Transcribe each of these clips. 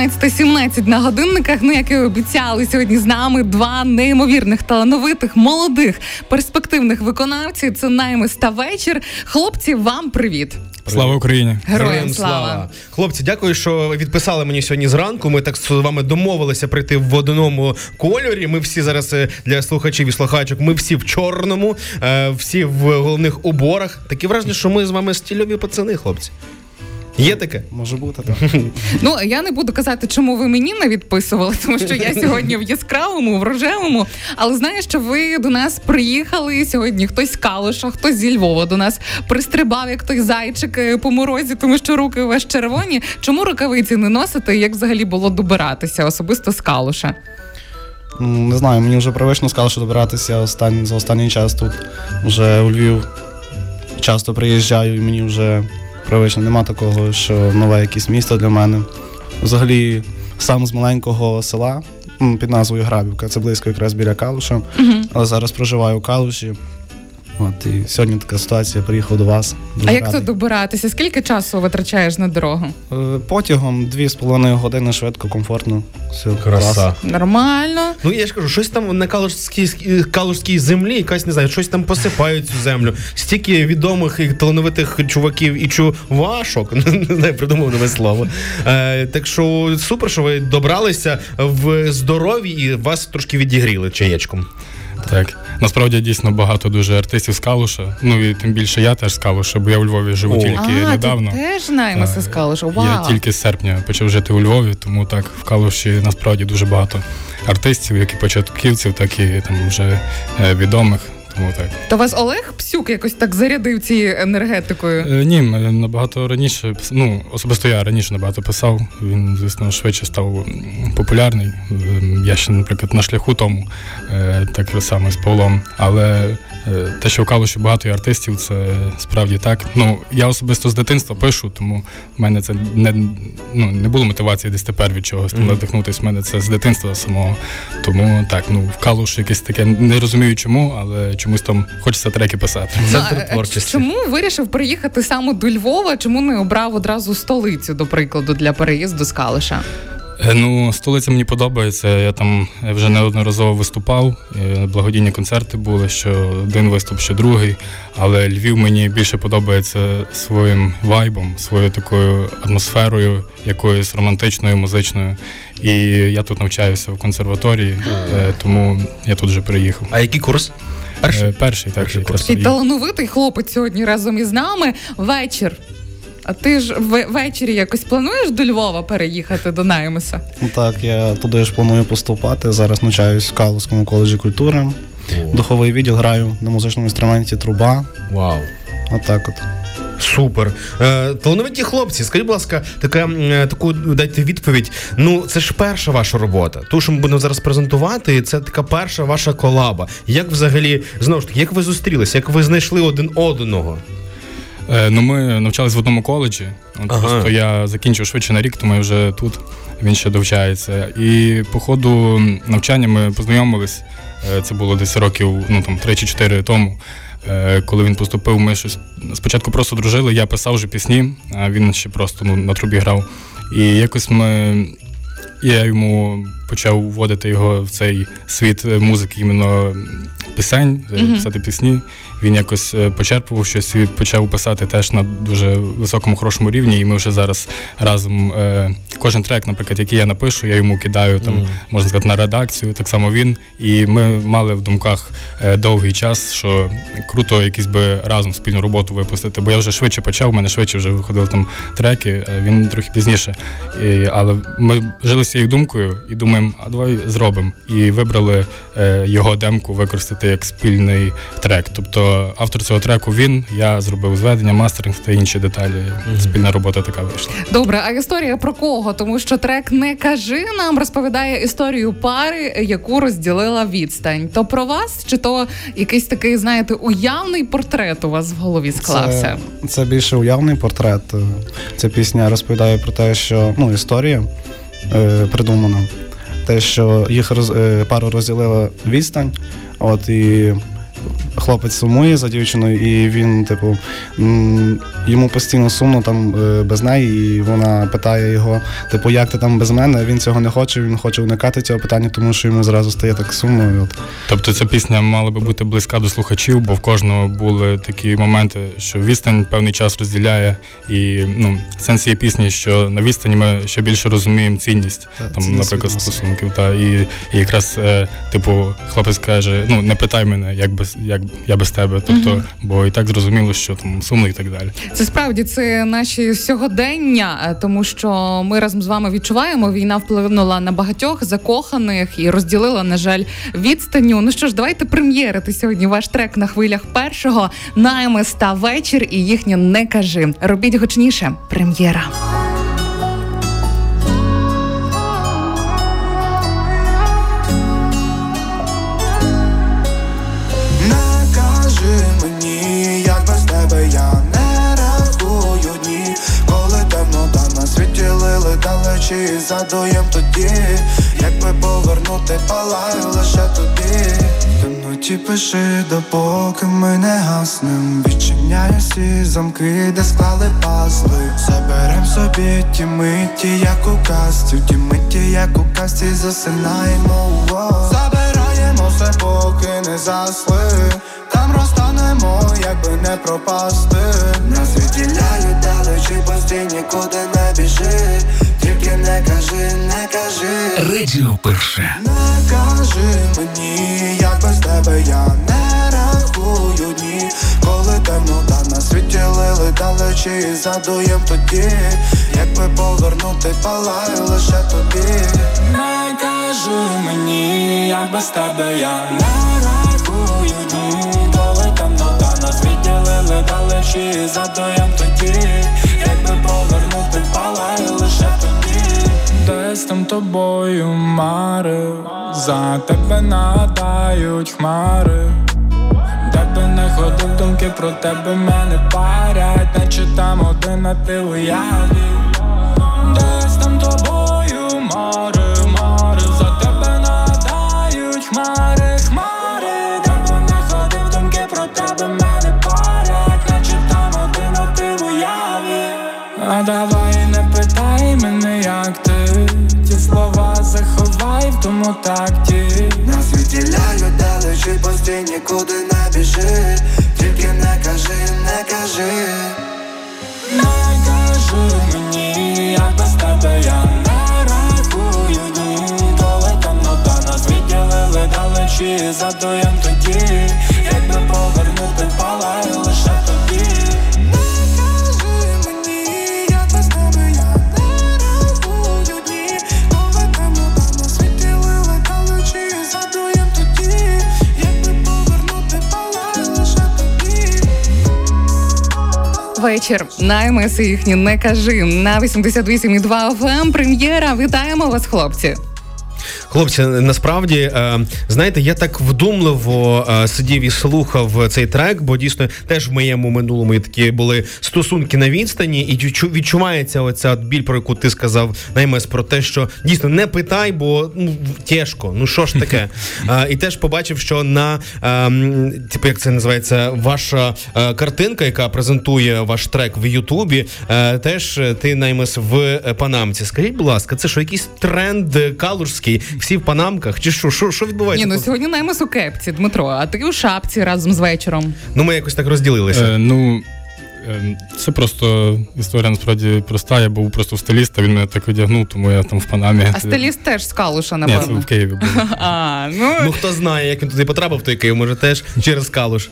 17.17 на годинниках. Ну, як і обіцяли, сьогодні з нами два неймовірних, талановитих, молодих, перспективних виконавців. Це наймис та вечір. Хлопці, вам привіт. Слава Україні! Героям слава! Хлопці, дякую, що відписали мені сьогодні зранку. Ми так з вами домовилися прийти в одному кольорі. Ми всі зараз е, для слухачів і слухачок. Ми всі в чорному, е, всі в головних уборах. Таке враження, що ми з вами стільові пацани, хлопці. Є таке? Може бути, так. Ну я не буду казати, чому ви мені не відписували, тому що я сьогодні в яскравому, в рожевому. Але знаю, що ви до нас приїхали сьогодні. Хтось з Калуша, хтось зі Львова до нас пристрибав, як той зайчик е, по морозі, тому що руки у вас червоні. Чому рукавиці не носите? і Як взагалі було добиратися особисто з Калуша? Не знаю, мені вже привично сказали, що добиратися останній, за останній час тут. Вже у Львів часто приїжджаю, і мені вже привично нема такого, що нове якесь місто для мене. Взагалі, сам з маленького села під назвою Грабівка, це близько якраз біля Калуша. Але зараз проживаю у Калуші. От і сьогодні така ситуація, приїхав до вас. Дуже А як радий. то добиратися? Скільки часу витрачаєш на дорогу? Е, Потягом дві з половиною години швидко, комфортно. Все, Краса. клас. Нормально. Ну я ж кажу, щось там на калужській калужській землі, якась не знаю, щось там посипають цю землю. Стільки відомих і талановитих чуваків і чувашок, не знаю, придумав нове слово. Е, так що супер, що ви добралися в здорові і вас трошки відігріли чаєчком. Так, насправді дійсно багато дуже артистів з Калуша. Ну і тим більше я теж з Калуша, бо я у Львові живу О. тільки а, недавно. ти теж наймася з Калуша. Вау. Я тільки з серпня почав жити у Львові, тому так в Калуші насправді дуже багато артистів, як і початківців, так і там вже е, відомих. Тому так. То вас Олег Псюк якось так зарядив цією енергетикою? Е, Ні, набагато раніше ну особисто я раніше набагато писав. Він, звісно, швидше став популярний. Ем, Я ще, наприклад, на шляху тому, е, так само з Павлом. Але е, те, що в Калуші багато є артистів, це справді так. Ну я особисто з дитинства пишу, тому в мене це не, ну, не було мотивації десь тепер від чогось там надихнутися. В мене це з дитинства самого. Тому так, ну в Калуші якесь таке не розумію чому, але чомусь там хочеться треки писати. Центр Ну, а, творчості. Чому вирішив приїхати саме до Львова? Чому не обрав одразу столицю, до прикладу, для переїзду з Калиша? Е, Ну, столиця мені подобається. Я там вже неодноразово виступав. е, Благодійні концерти були, що один виступ, що другий. Але Львів мені більше подобається своїм вайбом, своєю такою атмосферою, якоюсь романтичною, музичною. І я тут навчаюся в консерваторії, е, тому я тут вже приїхав. А який курс? Перший? Перший, так, Перший курс. І талановитий хлопець сьогодні разом із нами. Вечір. А ти ж ввечері якось плануєш до Львова переїхати до Наймиса? Ну, Так, я туди ж планую поступати. Зараз навчаюсь в Калузькому коледжі культури. Духовий відділ граю на музичному інструменті труба. Вау. Отак от. Супер. Е, талановиті хлопці, скажіть, будь ласка, така, е, таку дайте відповідь. Ну, це ж перша ваша робота. Ту, що ми будемо зараз презентувати, це така перша ваша колаба. Як взагалі, знову ж таки, як ви зустрілися, як ви знайшли один одного? Е, Ну, ми навчались в одному коледжі. От Ага. Просто я закінчив швидше на рік, тому я вже тут. Він ще довчається. І по ходу навчання ми познайомились. Е, Це було десь років ну, там, 3 чи 4 тому. Е, Коли він поступив, ми щось спочатку просто дружили, я писав вже пісні, а він ще просто ну, на трубі грав. І якось ми. Я йому почав вводити його в цей світ музики, іменно пісень, писати пісні. Він якось е, почерпував щось і почав писати теж на дуже високому хорошому рівні. І ми вже зараз разом е, кожен трек, наприклад, який я напишу, я йому кидаю там, можна сказати, на редакцію, так само він. І ми мали в думках е, довгий час, що круто якісь би разом спільну роботу випустити. Бо я вже швидше почав, у мене швидше вже виходили там треки, він трохи пізніше. І, але ми жили з цією думкою і думаємо, а давай зробимо. І вибрали е, його демку використати як спільний трек. Тобто автор цього треку він, я зробив зведення, мастеринг та інші деталі. Спільна робота така вийшла. Добре, а історія про кого? Тому що трек не кажи нам розповідає історію пари, яку розділила відстань. То про вас, чи то якийсь такий, знаєте, уявний портрет у вас в голові склався? Це, це більше уявний портрет. Ця пісня розповідає про те, що ну, історія е, придумана. Те, що їх роз, е, пару розділила відстань. От і хлопець сумує за дівчиною, і він, типу, йому постійно сумно там е, без неї, і вона питає його, типу, як ти там без мене? Він цього не хоче, він хоче уникати цього питання, тому що йому зразу стає так сумно. І от. Тобто ця пісня мала би бути близька до слухачів, бо в кожного були такі моменти, що відстань певний час розділяє. І ну, сенс цієї пісні, що на відстані ми ще більше розуміємо цінність, Так, там, цінність наприклад, стосунків. Та, і, і якраз, е, типу, хлопець каже: ну не питай мене, як без як я без тебе. Тобто, бо і так зрозуміло, що там сумно і так далі. Це справді це наші сьогодення, е, тому що ми разом з вами відчуваємо, війна вплинула на багатьох закоханих і розділила, на жаль, відстаню. Ну що ж, давайте прем'єрити сьогодні ваш трек на хвилях першого наймес та вечір і їхнє не кажи. Робіть гучніше. Прем'єра. Далечі задуєм тоді. Якби повернути палаю лише тобі. В темноті пиши, допоки ми не гаснем. Відчиняю всі замки, де склали пазли. Заберем собі ті миті, як у касті ті миті, як у касті засинаємо Воу. Забираємо все, поки не засли. Там розтанемо, якби не пропасти. Нас відділяють далечі, постій нікуди не біжи Тільки не кажи, не кажи. Радіо перше. не кажи мені, як без тебе я не рахую дні. Коли темнота на світі лили далечі задуєм тоді. Якби повернути палаю лише тобі. Не кажи мені, як без тебе я не рахую дні. Коли темнота на світі лили далечі задуєм тоді. Якби повернути палаю лише тобі Десь там тобою марив, за тебе надають хмари, де би не ходив, думки про тебе мене парять, наче там один а ти уяві. Тобою марив, марив, за тебе надають хмари, хмари, де не ходив, думки про тебе мене парять, наче там один а ти. А давай не питай мене, як ти слова заховай в тому такті. Нас відділяють далечі, постій нікуди не біжи. Тільки не кажи, не кажи. Не кажи мені, як без тебе я не рахую дні Коли темнота нас відділили далечі задуєм тоді. Якби повернути палаю Вечір. Наймес і їхні не кажи на 88,2 FM. Прем'єра. Вітаємо вас, хлопці. Хлопці, насправді, е, знаєте, я так вдумливо е, сидів і слухав цей трек, бо дійсно теж в моєму минулому такі були стосунки на відстані, і відчу- відчувається оця біль, про яку ти сказав наймес, про те, що дійсно не питай, бо ну тяжко. Ну що ж таке? Е, І теж побачив, що на е, типу, як це називається, ваша е, картинка, яка презентує ваш трек в Ютубі, е, теж ти наймес в Панамці. Скажіть, будь ласка, це що, якийсь тренд калужський? Всі в панамках? Чи що? Що, що відбувається? Ні, ну сьогодні наймес у кепці, Дмитро, а ти у шапці разом з вечором. Ну, ми якось так розділилися. Е, ну, е, це просто історія насправді проста. Я був просто в стиліста, він мене так одягнув, тому я там в Панамі. А стиліст теж з калуша, Ні, це напевно. в Києві був. А, ну Ну хто знає, як він туди потрапив, той Київ, може теж через калуш.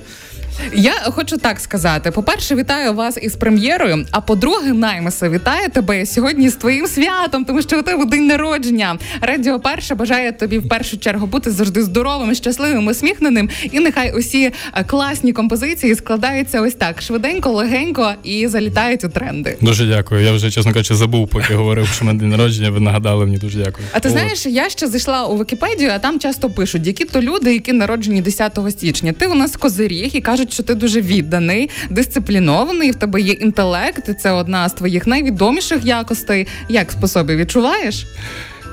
Я хочу так сказати: по-перше, вітаю вас із прем'єрою. А по-друге, наймеса, вітаю тебе сьогодні з твоїм святом, тому що у тебе день народження. Радіо перше бажає тобі в першу чергу бути завжди здоровим, щасливим, усміхненим. І нехай усі е, класні композиції складаються ось так швиденько, легенько і залітають у тренди. Дуже дякую. Я вже, чесно кажучи, забув, поки говорив, що мене день народження. Ви нагадали мені дуже дякую. А ти От. знаєш, я ще зайшла у Вікіпедію, а там часто пишуть, які то люди, які народжені 10 січня. Ти у нас козиріг і кажуть, що ти дуже відданий, дисциплінований, в тебе є інтелект, і це одна з твоїх найвідоміших якостей. Як способи відчуваєш?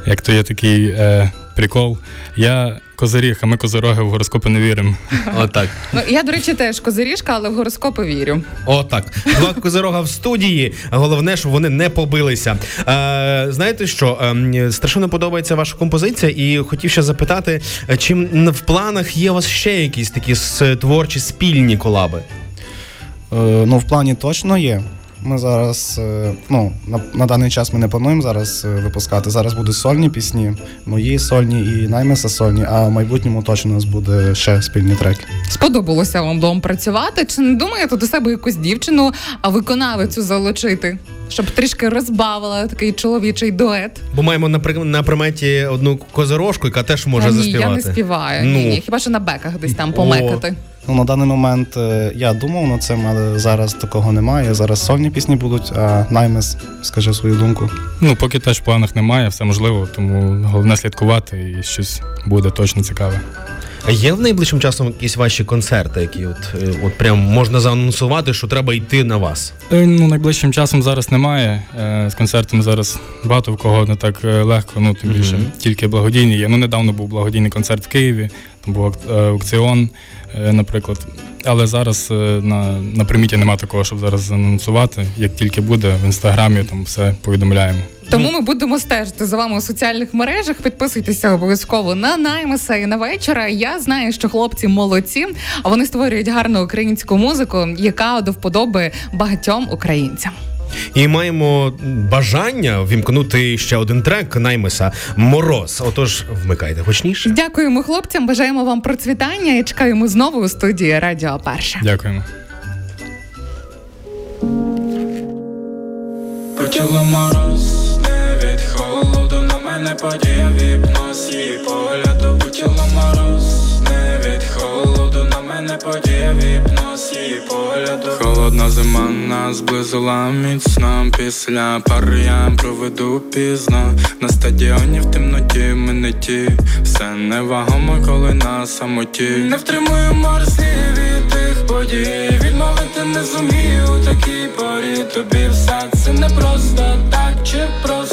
Як то є такий е, прикол. Я козиріг, а ми козироги в гороскопи не віримо. Отак. Ну я до речі, теж козиріжка, але в гороскопи вірю. Отак. Два козирога в студії. Головне, щоб вони не побилися. Е, знаєте що? Е, страшенно подобається ваша композиція, і хотів ще запитати, е, чи в планах є у вас ще якісь такі творчі спільні колаби? Е, ну, в плані точно є. Ми зараз, е, ну, на, на даний час ми не плануємо зараз е, випускати. Зараз будуть сольні пісні, мої сольні і наймеса сольні, а в майбутньому точно у нас буде ще спільні треки. Сподобалося вам вдома працювати? Чи не думаєте до себе якусь дівчину, а виконавицю залучити, щоб трішки розбавила такий чоловічий дует? Бо маємо на, при- на приметі одну козирожку, яка теж може Та ні, заспівати. я не співаю. Ну. Ні, ні, хіба що на беках десь там помекати. Ну, на даний момент е, я думав над цим, але зараз такого немає. Зараз сольні пісні будуть, а наймес скажи свою думку. Ну, поки теж в планах немає, все можливо, тому головне слідкувати і щось буде точно цікаве. А є в найближчим часом якісь ваші концерти, які от, е, от прям можна заанонсувати, що треба йти на вас? Е, Ну, найближчим часом зараз немає. З концертами зараз багато в кого не так легко, ну тим більше тільки благодійні є. Ну, недавно був благодійний концерт в Києві, був е, аукціон, е, наприклад. Але зараз е, на, на приміті немає такого, щоб зараз анонсувати. Як тільки буде, в інстаграмі там все повідомляємо. Тому ми будемо стежити за вами у соціальних мережах. Підписуйтеся обов'язково на наймеса і на вечора. Я знаю, що хлопці молодці, а вони створюють гарну українську музику, яка до вподоби багатьом українцям. І маємо бажання вімкнути ще один трек Наймеса Мороз. Отож, вмикайте гучніше. Дякуємо хлопцям, бажаємо вам процвітання і чекаємо знову у студії Радіо Перша. Дякуємо. Почула мороз, не від холоду на мене подія Холодна зима нас зблизила міцно. Після пари я проведу пізно. На стадіоні в темноті ми не ті. Все невагомо, коли на самоті. Не втримую морслі від тих подій. Відмовити не зумію у такій порі. Тобі все це не просто так чи просто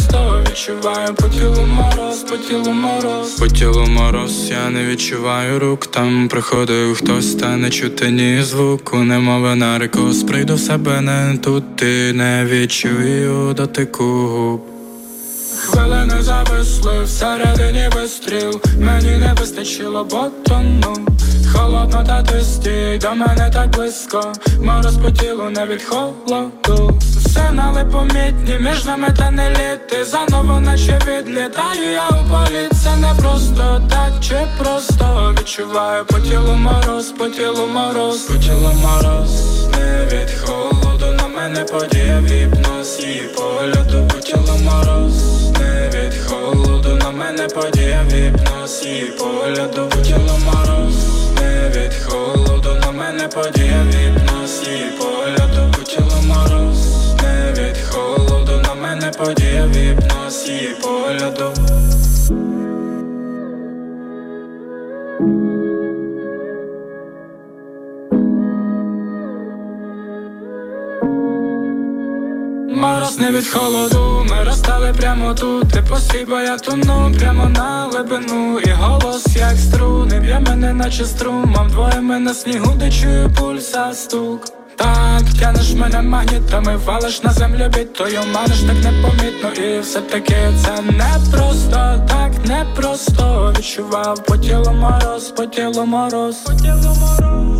відчуваю по тілу мороз, по тілу мороз. По тілу мороз, я не відчуваю рук Там приходив хтось, та не чути ні звуку Немови на рекус, прийду в себе не тут Ти не відчую дотику. Губ Хвилини зависли всередині без стріл Мені не вистачило ботону. Холодно та ти стій, до мене так близько. Мороз по тілу не від холоду. Сигнали помітні, між нами та не літи. Заново наче відлітаю я у політ Це не просто так чи просто. Відчуваю по тілу мороз, по тілу мороз. По тілу мороз, не від холоду На мене подія віпнос. Її погляду По тілу мороз, не від холоду На мене подія віпнос. Її погляду По тілу мороз, не від холоду На мене подія віпнос. Її погляду По тілу мороз, не від холоду На мене подія віпнос її погляду Мороз не від холоду, ми розстали прямо тут. Ти посій, бо я тону прямо на глибину. І голос, як струни, б'є мене наче струмом. Двоє ми на снігу, де чую пульса стук так, тянеш мене магнітами, валиш на землю бітою, маниш так непомітно, і все таки це не просто, так не просто відчував по тілу мороз, по тілу мороз, по тілу мороз.